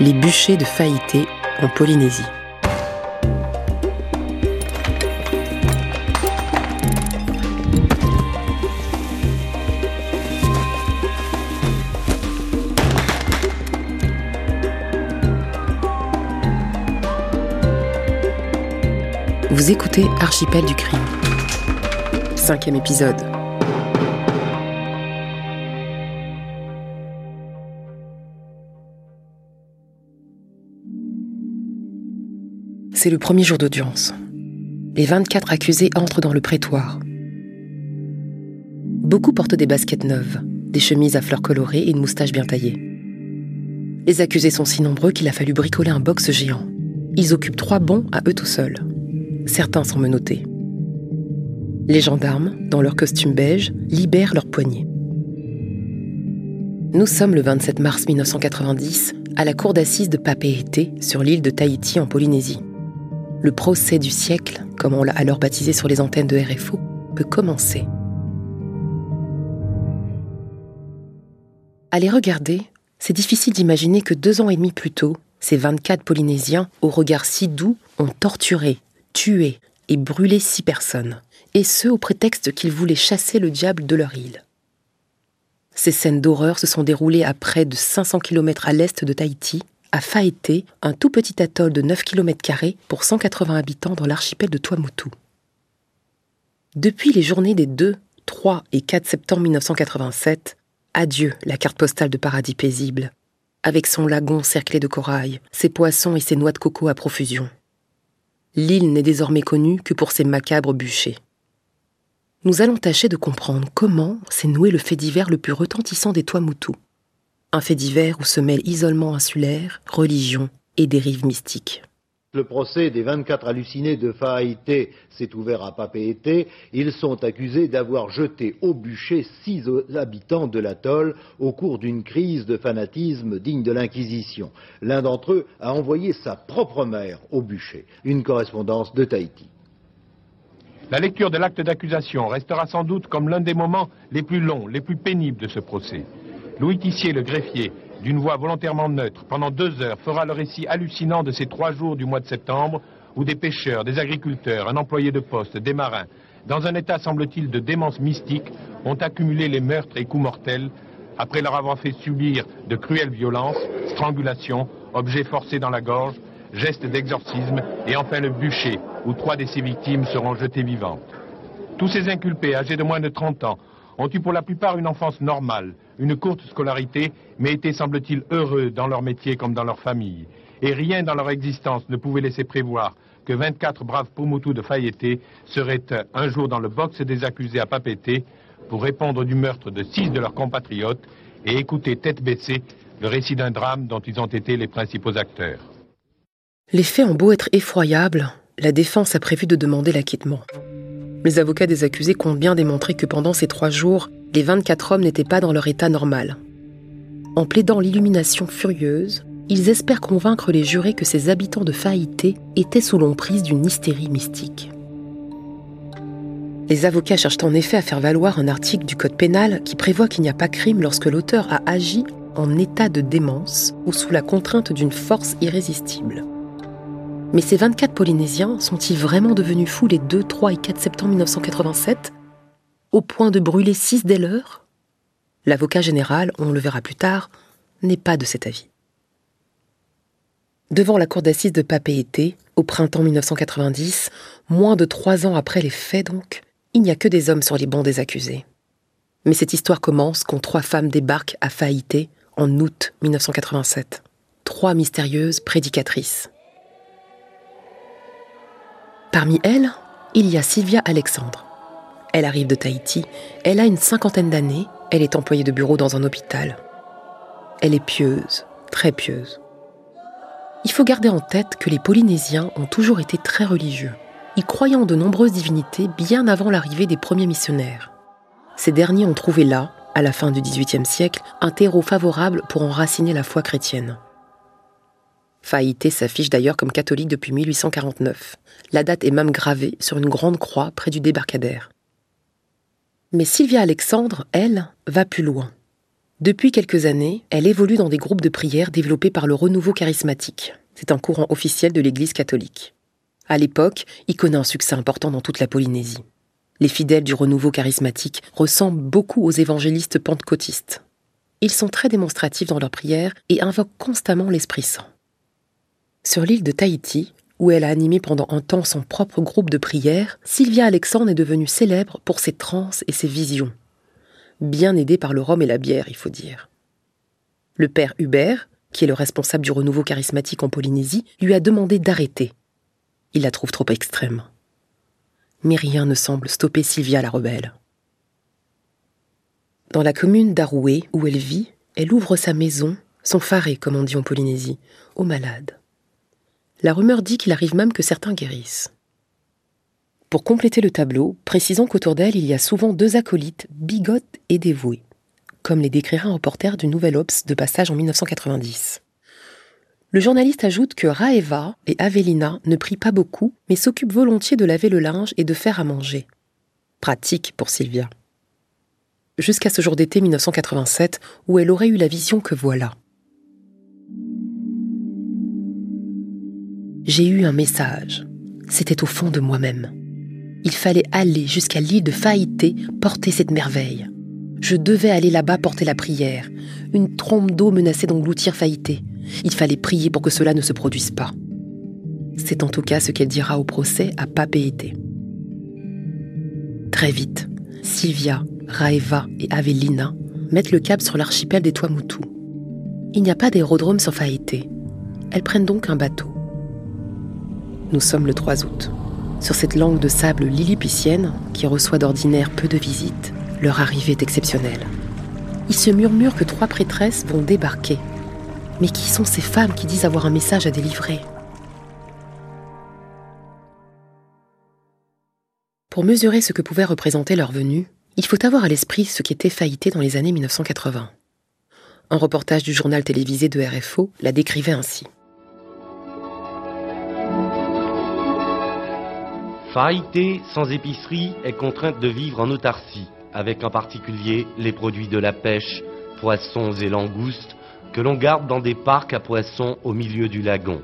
les bûchers de Faïté en Polynésie. Vous écoutez Archipel du crime. Cinquième épisode. C'est le premier jour d'audience. Les 24 accusés entrent dans le prétoire. Beaucoup portent des baskets neuves, des chemises à fleurs colorées et une moustache bien taillée. Les accusés sont si nombreux qu'il a fallu bricoler un box géant. Ils occupent trois bancs à eux tout seuls. Certains sont menottés. Les gendarmes, dans leur costume beige, libèrent leurs poignets. Nous sommes le 27 mars 1990 à la cour d'assises de Papeete sur l'île de Tahiti en Polynésie. Le procès du siècle, comme on l'a alors baptisé sur les antennes de RFO, peut commencer. À les regarder, c'est difficile d'imaginer que deux ans et demi plus tôt, ces 24 Polynésiens, au regard si doux, ont torturé, tué et brûlé six personnes, et ce au prétexte qu'ils voulaient chasser le diable de leur île. Ces scènes d'horreur se sont déroulées à près de 500 km à l'est de Tahiti, à Faété, un tout petit atoll de 9 km pour 180 habitants dans l'archipel de Tuamotu. Depuis les journées des 2, 3 et 4 septembre 1987, adieu la carte postale de paradis paisible, avec son lagon cerclé de corail, ses poissons et ses noix de coco à profusion l'île n'est désormais connue que pour ses macabres bûchers. Nous allons tâcher de comprendre comment s'est noué le fait divers le plus retentissant des Tuamotu. Un fait divers où se mêlent isolement insulaire, religion et dérives mystiques. Le procès des 24 hallucinés de Fahaïté s'est ouvert à Papeete. Ils sont accusés d'avoir jeté au bûcher six habitants de l'atoll au cours d'une crise de fanatisme digne de l'Inquisition. L'un d'entre eux a envoyé sa propre mère au bûcher. Une correspondance de Tahiti. La lecture de l'acte d'accusation restera sans doute comme l'un des moments les plus longs, les plus pénibles de ce procès. Louis Tissier, le greffier, d'une voix volontairement neutre, pendant deux heures, fera le récit hallucinant de ces trois jours du mois de septembre, où des pêcheurs, des agriculteurs, un employé de poste, des marins, dans un état, semble-t-il, de démence mystique, ont accumulé les meurtres et coups mortels, après leur avoir fait subir de cruelles violences, strangulations, objets forcés dans la gorge, gestes d'exorcisme, et enfin le bûcher, où trois de ces victimes seront jetées vivantes. Tous ces inculpés, âgés de moins de 30 ans, ont eu pour la plupart une enfance normale, une courte scolarité, mais étaient, semble-t-il, heureux dans leur métier comme dans leur famille. Et rien dans leur existence ne pouvait laisser prévoir que 24 braves Pomotou de Fayeté seraient un jour dans le box des accusés à Papété pour répondre du meurtre de six de leurs compatriotes et écouter tête baissée le récit d'un drame dont ils ont été les principaux acteurs. Les faits ont beau être effroyables, la défense a prévu de demander l'acquittement. Les avocats des accusés comptent bien démontrer que pendant ces trois jours, les 24 hommes n'étaient pas dans leur état normal. En plaidant l'illumination furieuse, ils espèrent convaincre les jurés que ces habitants de Faïté étaient sous l'emprise d'une hystérie mystique. Les avocats cherchent en effet à faire valoir un article du Code pénal qui prévoit qu'il n'y a pas crime lorsque l'auteur a agi en état de démence ou sous la contrainte d'une force irrésistible. Mais ces 24 Polynésiens sont-ils vraiment devenus fous les 2, 3 et 4 septembre 1987 Au point de brûler 6 dès l'heure L'avocat général, on le verra plus tard, n'est pas de cet avis. Devant la cour d'assises de Papeete, au printemps 1990, moins de trois ans après les faits donc, il n'y a que des hommes sur les bancs des accusés. Mais cette histoire commence quand trois femmes débarquent à Faïté en août 1987. Trois mystérieuses prédicatrices. Parmi elles, il y a Sylvia Alexandre. Elle arrive de Tahiti, elle a une cinquantaine d'années, elle est employée de bureau dans un hôpital. Elle est pieuse, très pieuse. Il faut garder en tête que les Polynésiens ont toujours été très religieux. Ils croyaient en de nombreuses divinités bien avant l'arrivée des premiers missionnaires. Ces derniers ont trouvé là, à la fin du XVIIIe siècle, un terreau favorable pour enraciner la foi chrétienne. Faïté s'affiche d'ailleurs comme catholique depuis 1849. La date est même gravée sur une grande croix près du débarcadère. Mais Sylvia Alexandre, elle, va plus loin. Depuis quelques années, elle évolue dans des groupes de prière développés par le Renouveau charismatique. C'est un courant officiel de l'Église catholique. À l'époque, il connaît un succès important dans toute la Polynésie. Les fidèles du renouveau charismatique ressemblent beaucoup aux évangélistes pentecôtistes. Ils sont très démonstratifs dans leurs prières et invoquent constamment l'Esprit Saint. Sur l'île de Tahiti, où elle a animé pendant un temps son propre groupe de prière, Sylvia Alexandre est devenue célèbre pour ses transes et ses visions. Bien aidée par le rhum et la bière, il faut dire. Le père Hubert, qui est le responsable du renouveau charismatique en Polynésie, lui a demandé d'arrêter. Il la trouve trop extrême mais rien ne semble stopper Sylvia la rebelle. Dans la commune d'Aroué, où elle vit, elle ouvre sa maison, son faré, comme on dit en Polynésie, aux malades. La rumeur dit qu'il arrive même que certains guérissent. Pour compléter le tableau, précisons qu'autour d'elle, il y a souvent deux acolytes, bigotes et dévoués, comme les décrira un reporter du Nouvel Obs de passage en 1990. Le journaliste ajoute que Raeva et Avelina ne prient pas beaucoup, mais s'occupent volontiers de laver le linge et de faire à manger. Pratique pour Sylvia. Jusqu'à ce jour d'été 1987, où elle aurait eu la vision que voilà. J'ai eu un message. C'était au fond de moi-même. Il fallait aller jusqu'à l'île de Faïté porter cette merveille. Je devais aller là-bas porter la prière. Une trompe d'eau menaçait d'engloutir Faïté. Il fallait prier pour que cela ne se produise pas. C'est en tout cas ce qu'elle dira au procès à Papeete. Très vite, Sylvia, Raeva et Avelina mettent le cap sur l'archipel des Tuamutu. Il n'y a pas d'aérodrome sur Faïté. Elles prennent donc un bateau. Nous sommes le 3 août. Sur cette langue de sable lilliputienne, qui reçoit d'ordinaire peu de visites, leur arrivée est exceptionnelle. Il se murmure que trois prêtresses vont débarquer mais qui sont ces femmes qui disent avoir un message à délivrer? Pour mesurer ce que pouvait représenter leur venue, il faut avoir à l'esprit ce qui était faillité dans les années 1980. Un reportage du journal télévisé de RFO la décrivait ainsi. Faïté, sans épicerie, est contrainte de vivre en autarcie, avec en particulier les produits de la pêche, poissons et langoustes, que l'on garde dans des parcs à poissons au milieu du lagon.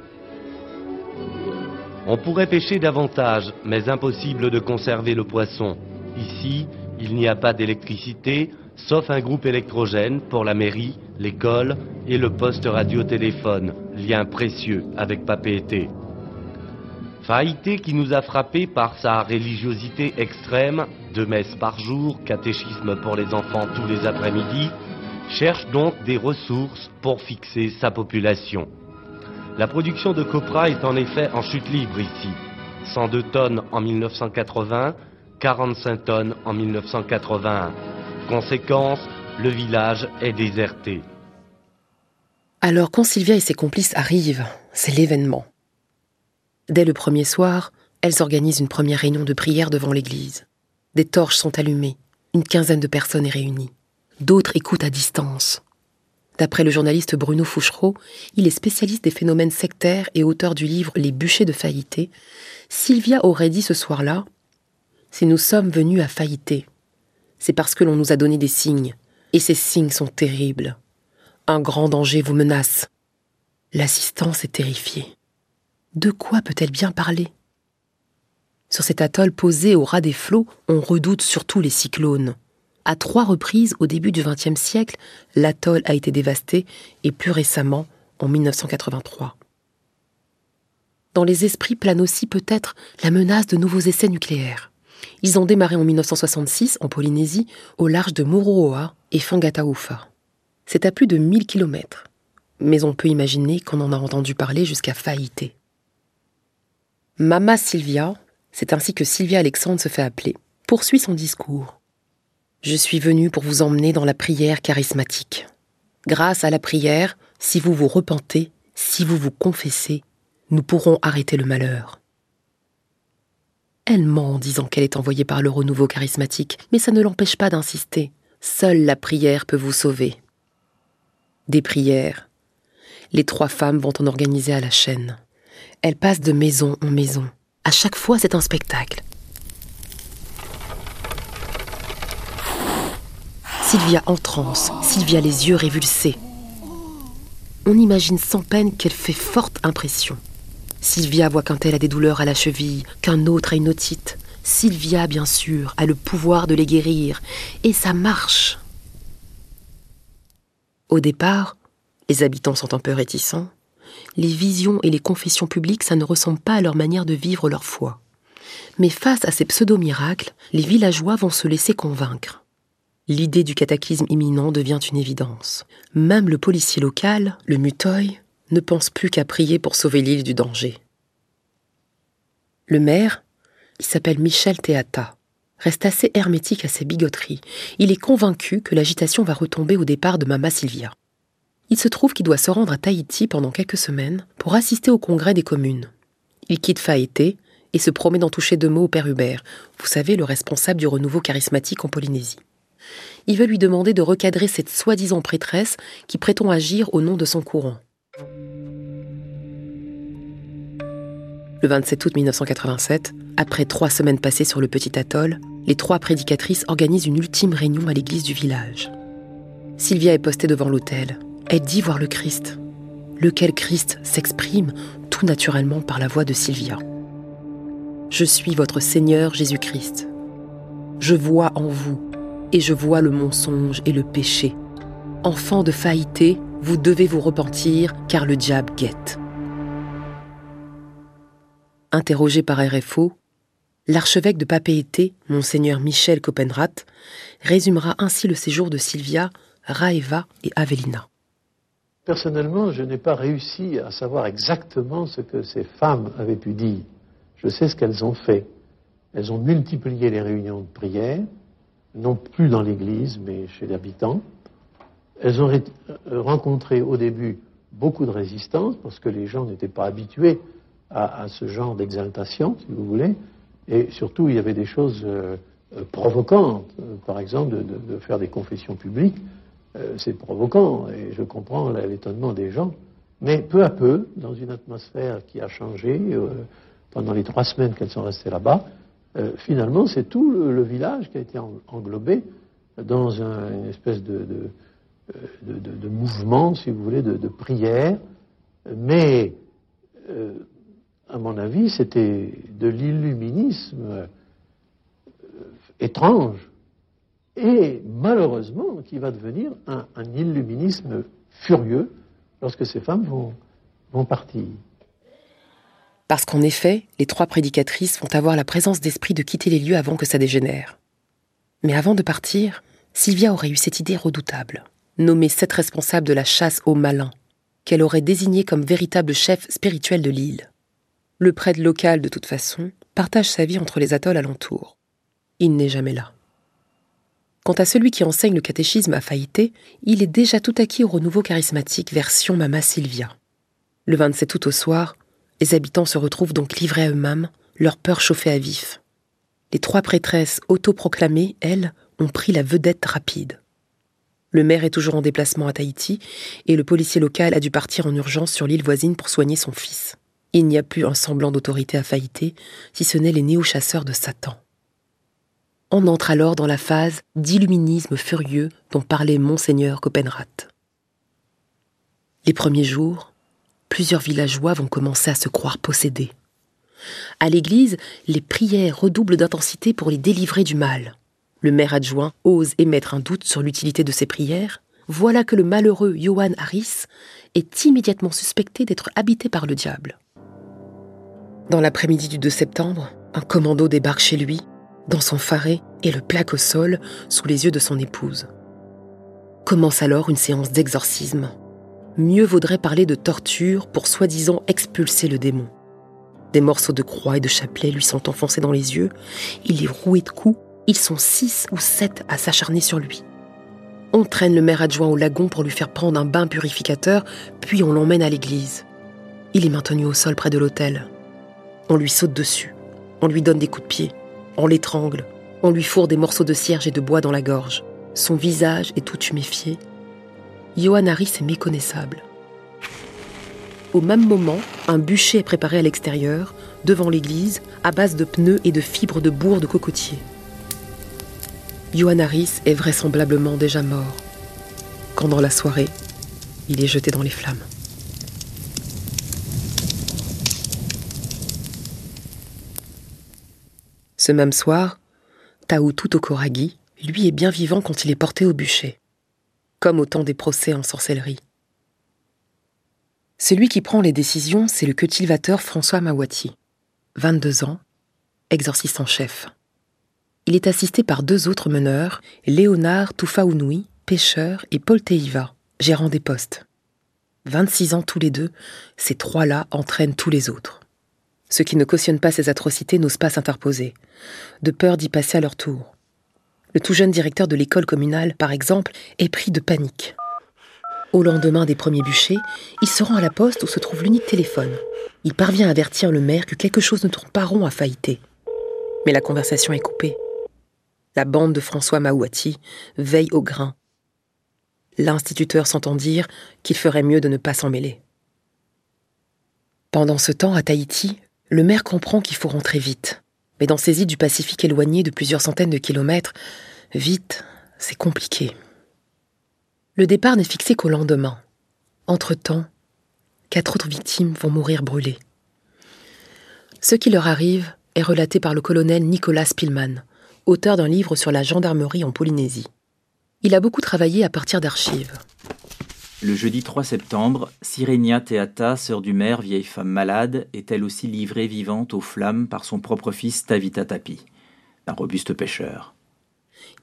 On pourrait pêcher davantage, mais impossible de conserver le poisson. Ici, il n'y a pas d'électricité, sauf un groupe électrogène pour la mairie, l'école et le poste radio-téléphone, lien précieux avec Papeete. Faïté qui nous a frappés par sa religiosité extrême, deux messes par jour, catéchisme pour les enfants tous les après-midi, cherche donc des ressources pour fixer sa population. La production de copra est en effet en chute libre ici. 102 tonnes en 1980, 45 tonnes en 1981. Conséquence, le village est déserté. Alors quand Sylvia et ses complices arrivent, c'est l'événement. Dès le premier soir, elles organisent une première réunion de prière devant l'église. Des torches sont allumées, une quinzaine de personnes est réunie. D'autres écoutent à distance. D'après le journaliste Bruno Fouchereau, il est spécialiste des phénomènes sectaires et auteur du livre Les bûchers de faillité. Sylvia aurait dit ce soir-là Si nous sommes venus à failliter, c'est parce que l'on nous a donné des signes, et ces signes sont terribles. Un grand danger vous menace. L'assistance est terrifiée. De quoi peut-elle bien parler? Sur cet atoll posé au ras des flots, on redoute surtout les cyclones. À trois reprises au début du XXe siècle, l'atoll a été dévasté et plus récemment en 1983. Dans les esprits plane aussi peut-être la menace de nouveaux essais nucléaires. Ils ont démarré en 1966 en Polynésie, au large de Mururoa et Fangataufa. C'est à plus de 1000 kilomètres. Mais on peut imaginer qu'on en a entendu parler jusqu'à Faïté. Mama Sylvia, c'est ainsi que Sylvia Alexandre se fait appeler, poursuit son discours. Je suis venu pour vous emmener dans la prière charismatique. Grâce à la prière, si vous vous repentez, si vous vous confessez, nous pourrons arrêter le malheur. Elle ment en disant qu'elle est envoyée par le renouveau charismatique, mais ça ne l'empêche pas d'insister. Seule la prière peut vous sauver. Des prières. Les trois femmes vont en organiser à la chaîne. Elles passent de maison en maison. À chaque fois, c'est un spectacle. Sylvia en transe, Sylvia les yeux révulsés. On imagine sans peine qu'elle fait forte impression. Sylvia voit qu'un tel a des douleurs à la cheville, qu'un autre a une otite. Sylvia, bien sûr, a le pouvoir de les guérir, et ça marche. Au départ, les habitants sont un peu réticents. Les visions et les confessions publiques, ça ne ressemble pas à leur manière de vivre leur foi. Mais face à ces pseudo-miracles, les villageois vont se laisser convaincre. L'idée du cataclysme imminent devient une évidence. Même le policier local, le Mutoy, ne pense plus qu'à prier pour sauver l'île du danger. Le maire, il s'appelle Michel Théata, reste assez hermétique à ses bigoteries. Il est convaincu que l'agitation va retomber au départ de Mama Sylvia. Il se trouve qu'il doit se rendre à Tahiti pendant quelques semaines pour assister au congrès des communes. Il quitte Faété et se promet d'en toucher deux mots au père Hubert, vous savez, le responsable du renouveau charismatique en Polynésie. Il veut lui demander de recadrer cette soi-disant prêtresse qui prétend agir au nom de son courant. Le 27 août 1987, après trois semaines passées sur le petit atoll, les trois prédicatrices organisent une ultime réunion à l'église du village. Sylvia est postée devant l'autel. Elle dit voir le Christ. Lequel Christ s'exprime tout naturellement par la voix de Sylvia. Je suis votre Seigneur Jésus-Christ. Je vois en vous, et je vois le mensonge et le péché. Enfant de faillité, vous devez vous repentir, car le diable guette. Interrogé par RFO, l'archevêque de Papeete, monseigneur Michel Copenrath, résumera ainsi le séjour de Sylvia, Raeva et Avelina. Personnellement, je n'ai pas réussi à savoir exactement ce que ces femmes avaient pu dire. Je sais ce qu'elles ont fait. Elles ont multiplié les réunions de prière, non plus dans l'église, mais chez les habitants. Elles ont rencontré au début beaucoup de résistance parce que les gens n'étaient pas habitués à, ce genre d'exaltation, si vous voulez. Et surtout, il y avait des choses euh, euh, provocantes. Euh, par exemple, de, faire des confessions publiques, c'est provoquant. Et je comprends l'étonnement des gens. Mais peu à peu, dans une atmosphère qui a changé, pendant les trois semaines qu'elles sont restées là-bas, finalement, c'est tout le, village qui a été englobé dans une espèce de, mouvement, si vous voulez, de, prière. Mais à mon avis, c'était de l'illuminisme euh, étrange et malheureusement qui va devenir un, illuminisme furieux lorsque ces femmes vont, partir. Parce qu'en effet, les trois prédicatrices vont avoir la présence d'esprit de quitter les lieux avant que ça dégénère. Mais avant de partir, Sylvia aurait eu cette idée redoutable, nommer sept responsables de la chasse aux malins, qu'elle aurait désignés comme véritables chefs spirituels de l'île. Le prêtre local, de toute façon, partage sa vie entre les atolls alentours. Il n'est jamais là. Quant à celui qui enseigne le catéchisme à Faïté, il est déjà tout acquis au renouveau charismatique version Mama Sylvia. Le 27 août au soir, les habitants se retrouvent donc livrés à eux-mêmes, leur peur chauffée à vif. Les trois prêtresses autoproclamées, elles, ont pris la vedette rapide. Le maire est toujours en déplacement à Tahiti et le policier local a dû partir en urgence sur l'île voisine pour soigner son fils. Il n'y a plus un semblant d'autorité à failliter, si ce n'est les néo-chasseurs de Satan. On entre alors dans la phase d'illuminisme furieux dont parlait Monseigneur Copenrath. Les premiers jours, plusieurs villageois vont commencer à se croire possédés. À l'église, les prières redoublent d'intensité pour les délivrer du mal. Le maire adjoint ose émettre un doute sur l'utilité de ces prières. Voilà que le malheureux Johan Harris est immédiatement suspecté d'être habité par le diable. Dans l'après-midi du 2 septembre, un commando débarque chez lui, dans son faré, et le plaque au sol sous les yeux de son épouse. Commence alors une séance d'exorcisme. Mieux vaudrait parler de torture pour soi-disant expulser le démon. Des morceaux de croix et de chapelet lui sont enfoncés dans les yeux. Il est roué de coups. Ils sont six ou sept à s'acharner sur lui. On traîne le maire adjoint au lagon pour lui faire prendre un bain purificateur, puis on l'emmène à l'église. Il est maintenu au sol près de l'autel. On lui saute dessus, on lui donne des coups de pied, on l'étrangle, on lui fourre des morceaux de cierge et de bois dans la gorge. Son visage est tout huméfié. Johan Harris est méconnaissable. Au même moment, un bûcher est préparé à l'extérieur, devant l'église, à base de pneus et de fibres de bourre de cocotier. Johan Harris est vraisemblablement déjà mort, quand dans la soirée, il est jeté dans les flammes. Ce même soir, Tao Tutokoragi, lui, est bien vivant quand il est porté au bûcher, comme au temps des procès en sorcellerie. Celui qui prend les décisions, c'est le cultivateur François Mawati, 22 ans, exorciste en chef. Il est assisté par deux autres meneurs, Léonard Toufaounui, pêcheur, et Paul Teiva, gérant des postes. 26 ans tous les deux, ces trois-là entraînent tous les autres. Ceux qui ne cautionnent pas ces atrocités n'osent pas s'interposer, de peur d'y passer à leur tour. Le tout jeune directeur de l'école communale, par exemple, est pris de panique. Au lendemain des premiers bûchers, il se rend à la poste où se trouve l'unique téléphone. Il parvient à avertir le maire que quelque chose ne tourne pas rond à Faïté. Mais la conversation est coupée. La bande de François Maouati veille au grain. L'instituteur s'entend dire qu'il ferait mieux de ne pas s'en mêler. Pendant ce temps, à Tahiti, le maire comprend qu'il faut rentrer vite. Mais dans ces îles du Pacifique éloignées de plusieurs centaines de kilomètres, vite, c'est compliqué. Le départ n'est fixé qu'au lendemain. Entre-temps, quatre autres victimes vont mourir brûlées. Ce qui leur arrive est relaté par le colonel Nicolas Spillman, auteur d'un livre sur la gendarmerie en Polynésie. Il a beaucoup travaillé à partir d'archives. Le jeudi 3 septembre, Sirenia Teata, sœur du maire, vieille femme malade, est elle aussi livrée vivante aux flammes par son propre fils Tavita Tapi, un robuste pêcheur.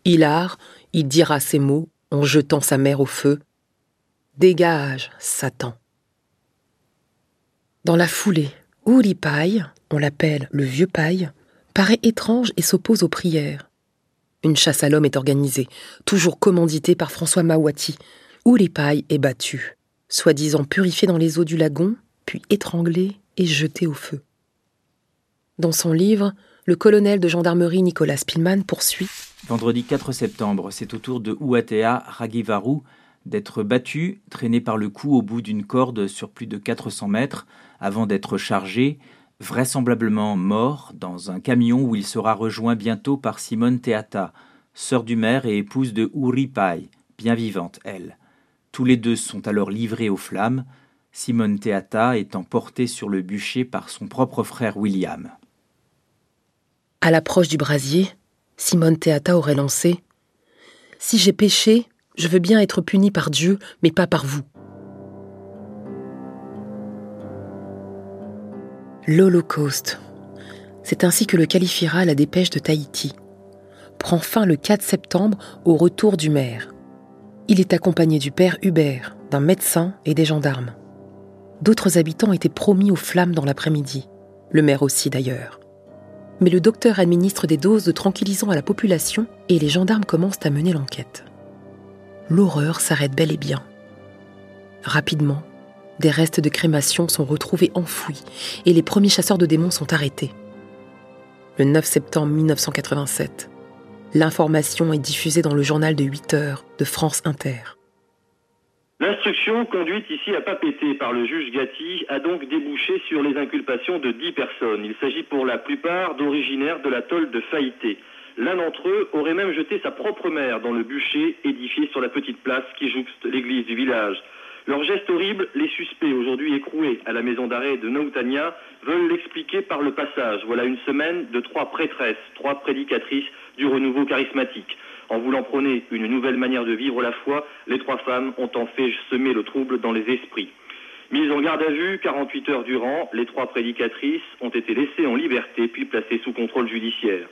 Hilar, il dira ces mots en jetant sa mère au feu. Dégage, Satan. Dans la foulée, Pai, on l'appelle le vieux paille, paraît étrange et s'oppose aux prières. Une chasse à l'homme est organisée, toujours commanditée par François Mawati, pailles est battu, soi-disant purifié dans les eaux du lagon, puis étranglé et jeté au feu. Dans son livre, le colonel de gendarmerie Nicolas Spillman poursuit Vendredi 4 septembre, c'est au tour de Uatea Ragivaru d'être battu, traîné par le cou au bout d'une corde sur plus de 400 mètres, avant d'être chargé, vraisemblablement mort, dans un camion où il sera rejoint bientôt par Simone Teata, sœur du maire et épouse de Uri Pai, bien vivante, elle. Tous les deux sont alors livrés aux flammes, Simone Teata étant portée sur le bûcher par son propre frère William. À l'approche du brasier, Simone Teata aurait lancé Si j'ai péché, je veux bien être puni par Dieu, mais pas par vous. L'Holocauste. C'est ainsi que le qualifiera la dépêche de Tahiti. Prend fin le 4 septembre au retour du maire. Il est accompagné du père Hubert, d'un médecin et des gendarmes. D'autres habitants étaient promis aux flammes dans l'après-midi, le maire aussi d'ailleurs. Mais le docteur administre des doses de tranquillisants à la population et les gendarmes commencent à mener l'enquête. L'horreur s'arrête bel et bien. Rapidement, des restes de crémation sont retrouvés enfouis et les premiers chasseurs de démons sont arrêtés. Le 9 septembre 1987, L'information est diffusée dans le journal de 8 heures de France Inter. L'instruction conduite ici à Papété par le juge Gatti a donc débouché sur les inculpations de 10 personnes. Il s'agit pour la plupart d'originaires de l'atoll de Faïté. L'un d'entre eux aurait même jeté sa propre mère dans le bûcher édifié sur la petite place qui jouxte l'église du village. Leur geste horrible, les suspects, aujourd'hui écroués à la maison d'arrêt de Nautania, veulent l'expliquer par le passage. Voilà une semaine de trois prêtresses, trois prédicatrices du renouveau charismatique. En voulant prôner une nouvelle manière de vivre la foi, les trois femmes ont en fait semé le trouble dans les esprits. Mises en garde à vue, 48 heures durant, les trois prédicatrices ont été laissées en liberté puis placées sous contrôle judiciaire.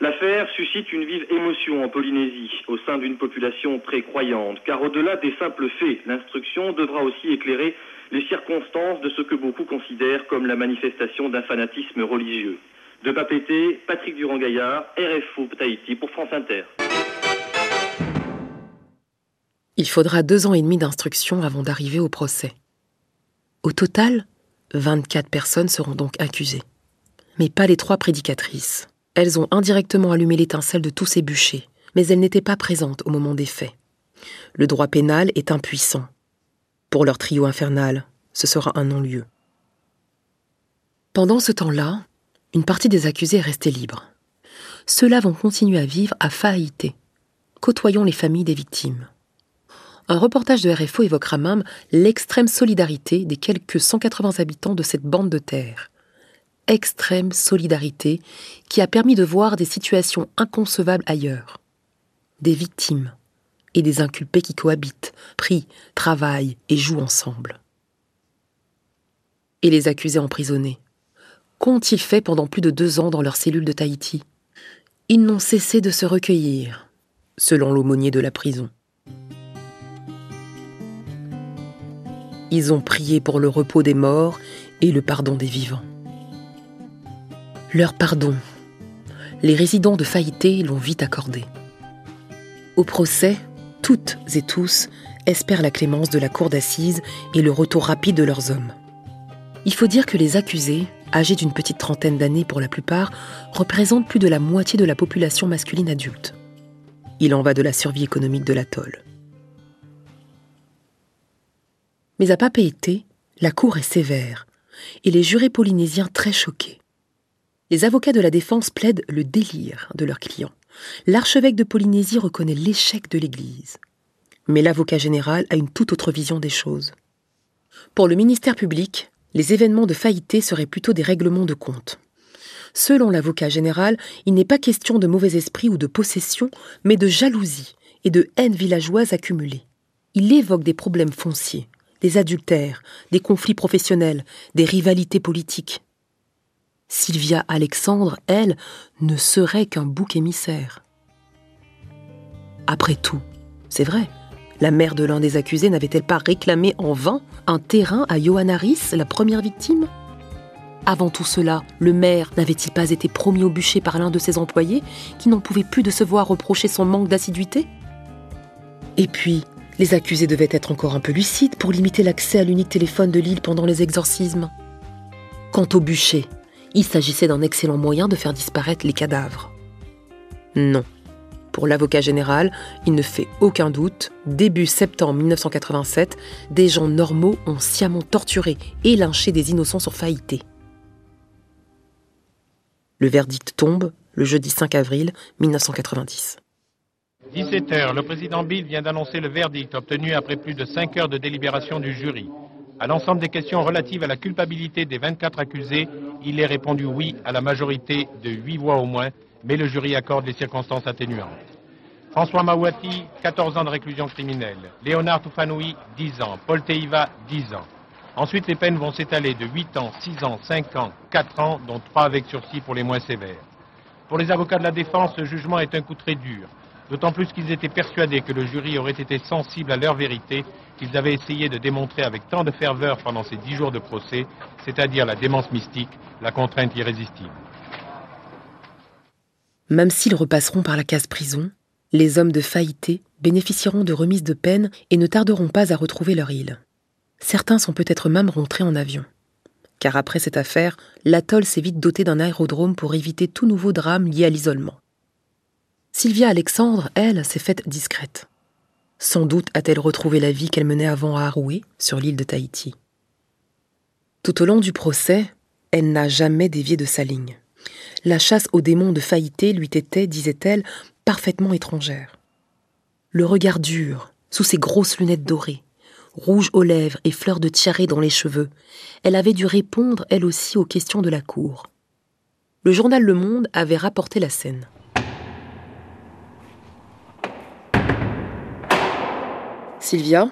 L'affaire suscite une vive émotion en Polynésie, au sein d'une population très croyante, car au-delà des simples faits, l'instruction devra aussi éclairer les circonstances de ce que beaucoup considèrent comme la manifestation d'un fanatisme religieux. De Papété, Patrick Durand-Gaillard, RFO Tahiti pour France Inter. Il faudra deux ans et demi d'instruction avant d'arriver au procès. Au total, 24 personnes seront donc accusées. Mais pas les trois prédicatrices. Elles ont indirectement allumé l'étincelle de tous ces bûchers, mais elles n'étaient pas présentes au moment des faits. Le droit pénal est impuissant. Pour leur trio infernal, ce sera un non-lieu. Pendant ce temps-là, une partie des accusés est restée libre. Ceux-là vont continuer à vivre à Faïté, côtoyons les familles des victimes. Un reportage de RFO évoquera même l'extrême solidarité des quelques 180 habitants de cette bande de terre. Extrême solidarité qui a permis de voir des situations inconcevables ailleurs. Des victimes et des inculpés qui cohabitent, prient, travaillent et jouent ensemble. Et les accusés emprisonnés Qu'ont-ils fait pendant plus de deux ans dans leur cellule de Tahiti? Ils n'ont cessé de se recueillir, selon l'aumônier de la prison. Ils ont prié pour le repos des morts et le pardon des vivants. Leur pardon, les résidents de Faïté l'ont vite accordé. Au procès, toutes et tous espèrent la clémence de la cour d'assises et le retour rapide de leurs hommes. Il faut dire que les accusés, âgés d'une petite trentaine d'années pour la plupart, représentent plus de la moitié de la population masculine adulte. Il en va de la survie économique de l'atoll. Mais à Papeete, la cour est sévère, et les jurés polynésiens très choqués. Les avocats de la défense plaident le délire de leurs clients. L'archevêque de Polynésie reconnaît l'échec de l'Église. Mais l'avocat général a une toute autre vision des choses. Pour le ministère public, les événements de faillité seraient plutôt des règlements de compte. Selon l'avocat général, il n'est pas question de mauvais esprit ou de possession, mais de jalousie et de haine villageoise accumulée. Il évoque des problèmes fonciers, des adultères, des conflits professionnels, des rivalités politiques. Sylvia Alexandre, elle, ne serait qu'un bouc émissaire. Après tout, c'est vrai, la mère de l'un des accusés n'avait-elle pas réclamé en vain un terrain à Johanna la première victime? Avant tout cela, le maire n'avait-il pas été promis au bûcher par l'un de ses employés qui n'en pouvait plus de se voir reprocher son manque d'assiduité? Et puis, les accusés devaient être encore un peu lucides pour limiter l'accès à l'unique téléphone de l'île pendant les exorcismes. Quant au bûcher, il s'agissait d'un excellent moyen de faire disparaître les cadavres. Non. Pour l'avocat général, il ne fait aucun doute, début septembre 1987, des gens normaux ont sciemment torturé et lynché des innocents sur faillité. Le verdict tombe le jeudi 5 avril 1990. 17h, le président Bill vient d'annoncer le verdict obtenu après plus de 5 heures de délibération du jury. À l'ensemble des questions relatives à la culpabilité des 24 accusés, il est répondu oui à la majorité de 8 voix au moins, mais le jury accorde les circonstances atténuantes. François Mawati, 14 ans de réclusion criminelle. Léonard Toufanoui, 10 ans. Paul Teiva, 10 ans. Ensuite, les peines vont s'étaler de 8 ans, 6 ans, 5 ans, 4 ans, dont 3 avec sursis pour les moins sévères. Pour les avocats de la défense, ce jugement est un coup très dur d'autant plus qu'ils étaient persuadés que le jury aurait été sensible à leur vérité qu'ils avaient essayé de démontrer avec tant de ferveur pendant ces dix jours de procès, c'est-à-dire la démence mystique, la contrainte irrésistible. Même s'ils repasseront par la case prison, les hommes de faillité bénéficieront de remises de peine et ne tarderont pas à retrouver leur île. Certains sont peut-être même rentrés en avion. Car après cette affaire, l'atoll s'est vite doté d'un aérodrome pour éviter tout nouveau drame lié à l'isolement. Sylvia Alexandre, elle, s'est faite discrète. Sans doute a-t-elle retrouvé la vie qu'elle menait avant à Aroué, sur l'île de Tahiti. Tout au long du procès, elle n'a jamais dévié de sa ligne. La chasse aux démons de faillité lui était, disait-elle, parfaitement étrangère. Le regard dur, sous ses grosses lunettes dorées, rouge aux lèvres et fleurs de tiaré dans les cheveux, elle avait dû répondre, elle aussi, aux questions de la cour. Le journal Le Monde avait rapporté la scène. Sylvia,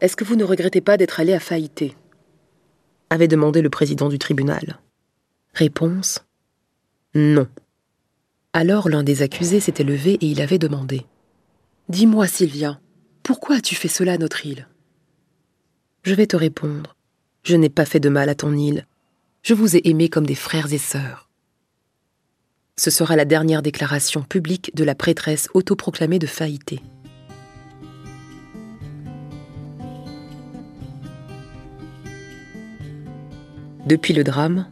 est-ce que vous ne regrettez pas d'être allée à faillité avait demandé le président du tribunal. Réponse Non. Alors l'un des accusés s'était levé et il avait demandé Dis-moi, Sylvia, pourquoi as-tu fait cela à notre île? Je vais te répondre. Je n'ai pas fait de mal à ton île. Je vous ai aimés comme des frères et sœurs. Ce sera la dernière déclaration publique de la prêtresse autoproclamée de faillité. Depuis le drame,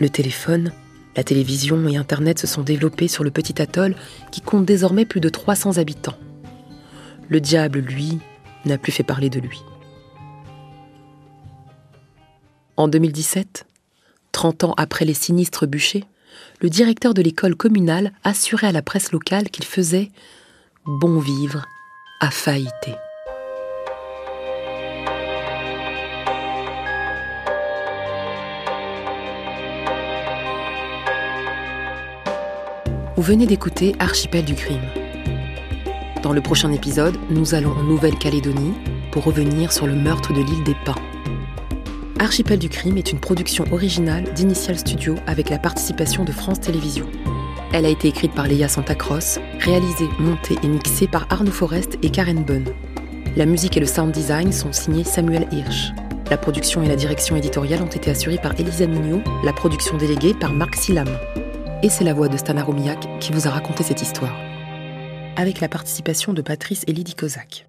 le téléphone, la télévision et Internet se sont développés sur le petit atoll qui compte désormais plus de 300 habitants. Le diable, lui, n'a plus fait parler de lui. En 2017, 30 ans après les sinistres bûchers, le directeur de l'école communale assurait à la presse locale qu'il faisait Bon vivre à faillité. Venez d'écouter Archipel du crime. Dans le prochain épisode, nous allons en Nouvelle-Calédonie pour revenir sur le meurtre de l'île des Pins. Archipel du crime est une production originale d'Initial Studio avec la participation de France Télévisions. Elle a été écrite par Léa Santacross, réalisée, montée et mixée par Arnaud Forest et Karen Bunn. La musique et le sound design sont signés Samuel Hirsch. La production et la direction éditoriale ont été assurées par Elisa Mignot, la production déléguée par Marc Silam. Et c'est la voix de Stana Romiak qui vous a raconté cette histoire. Avec la participation de Patrice et Lydie Kozak.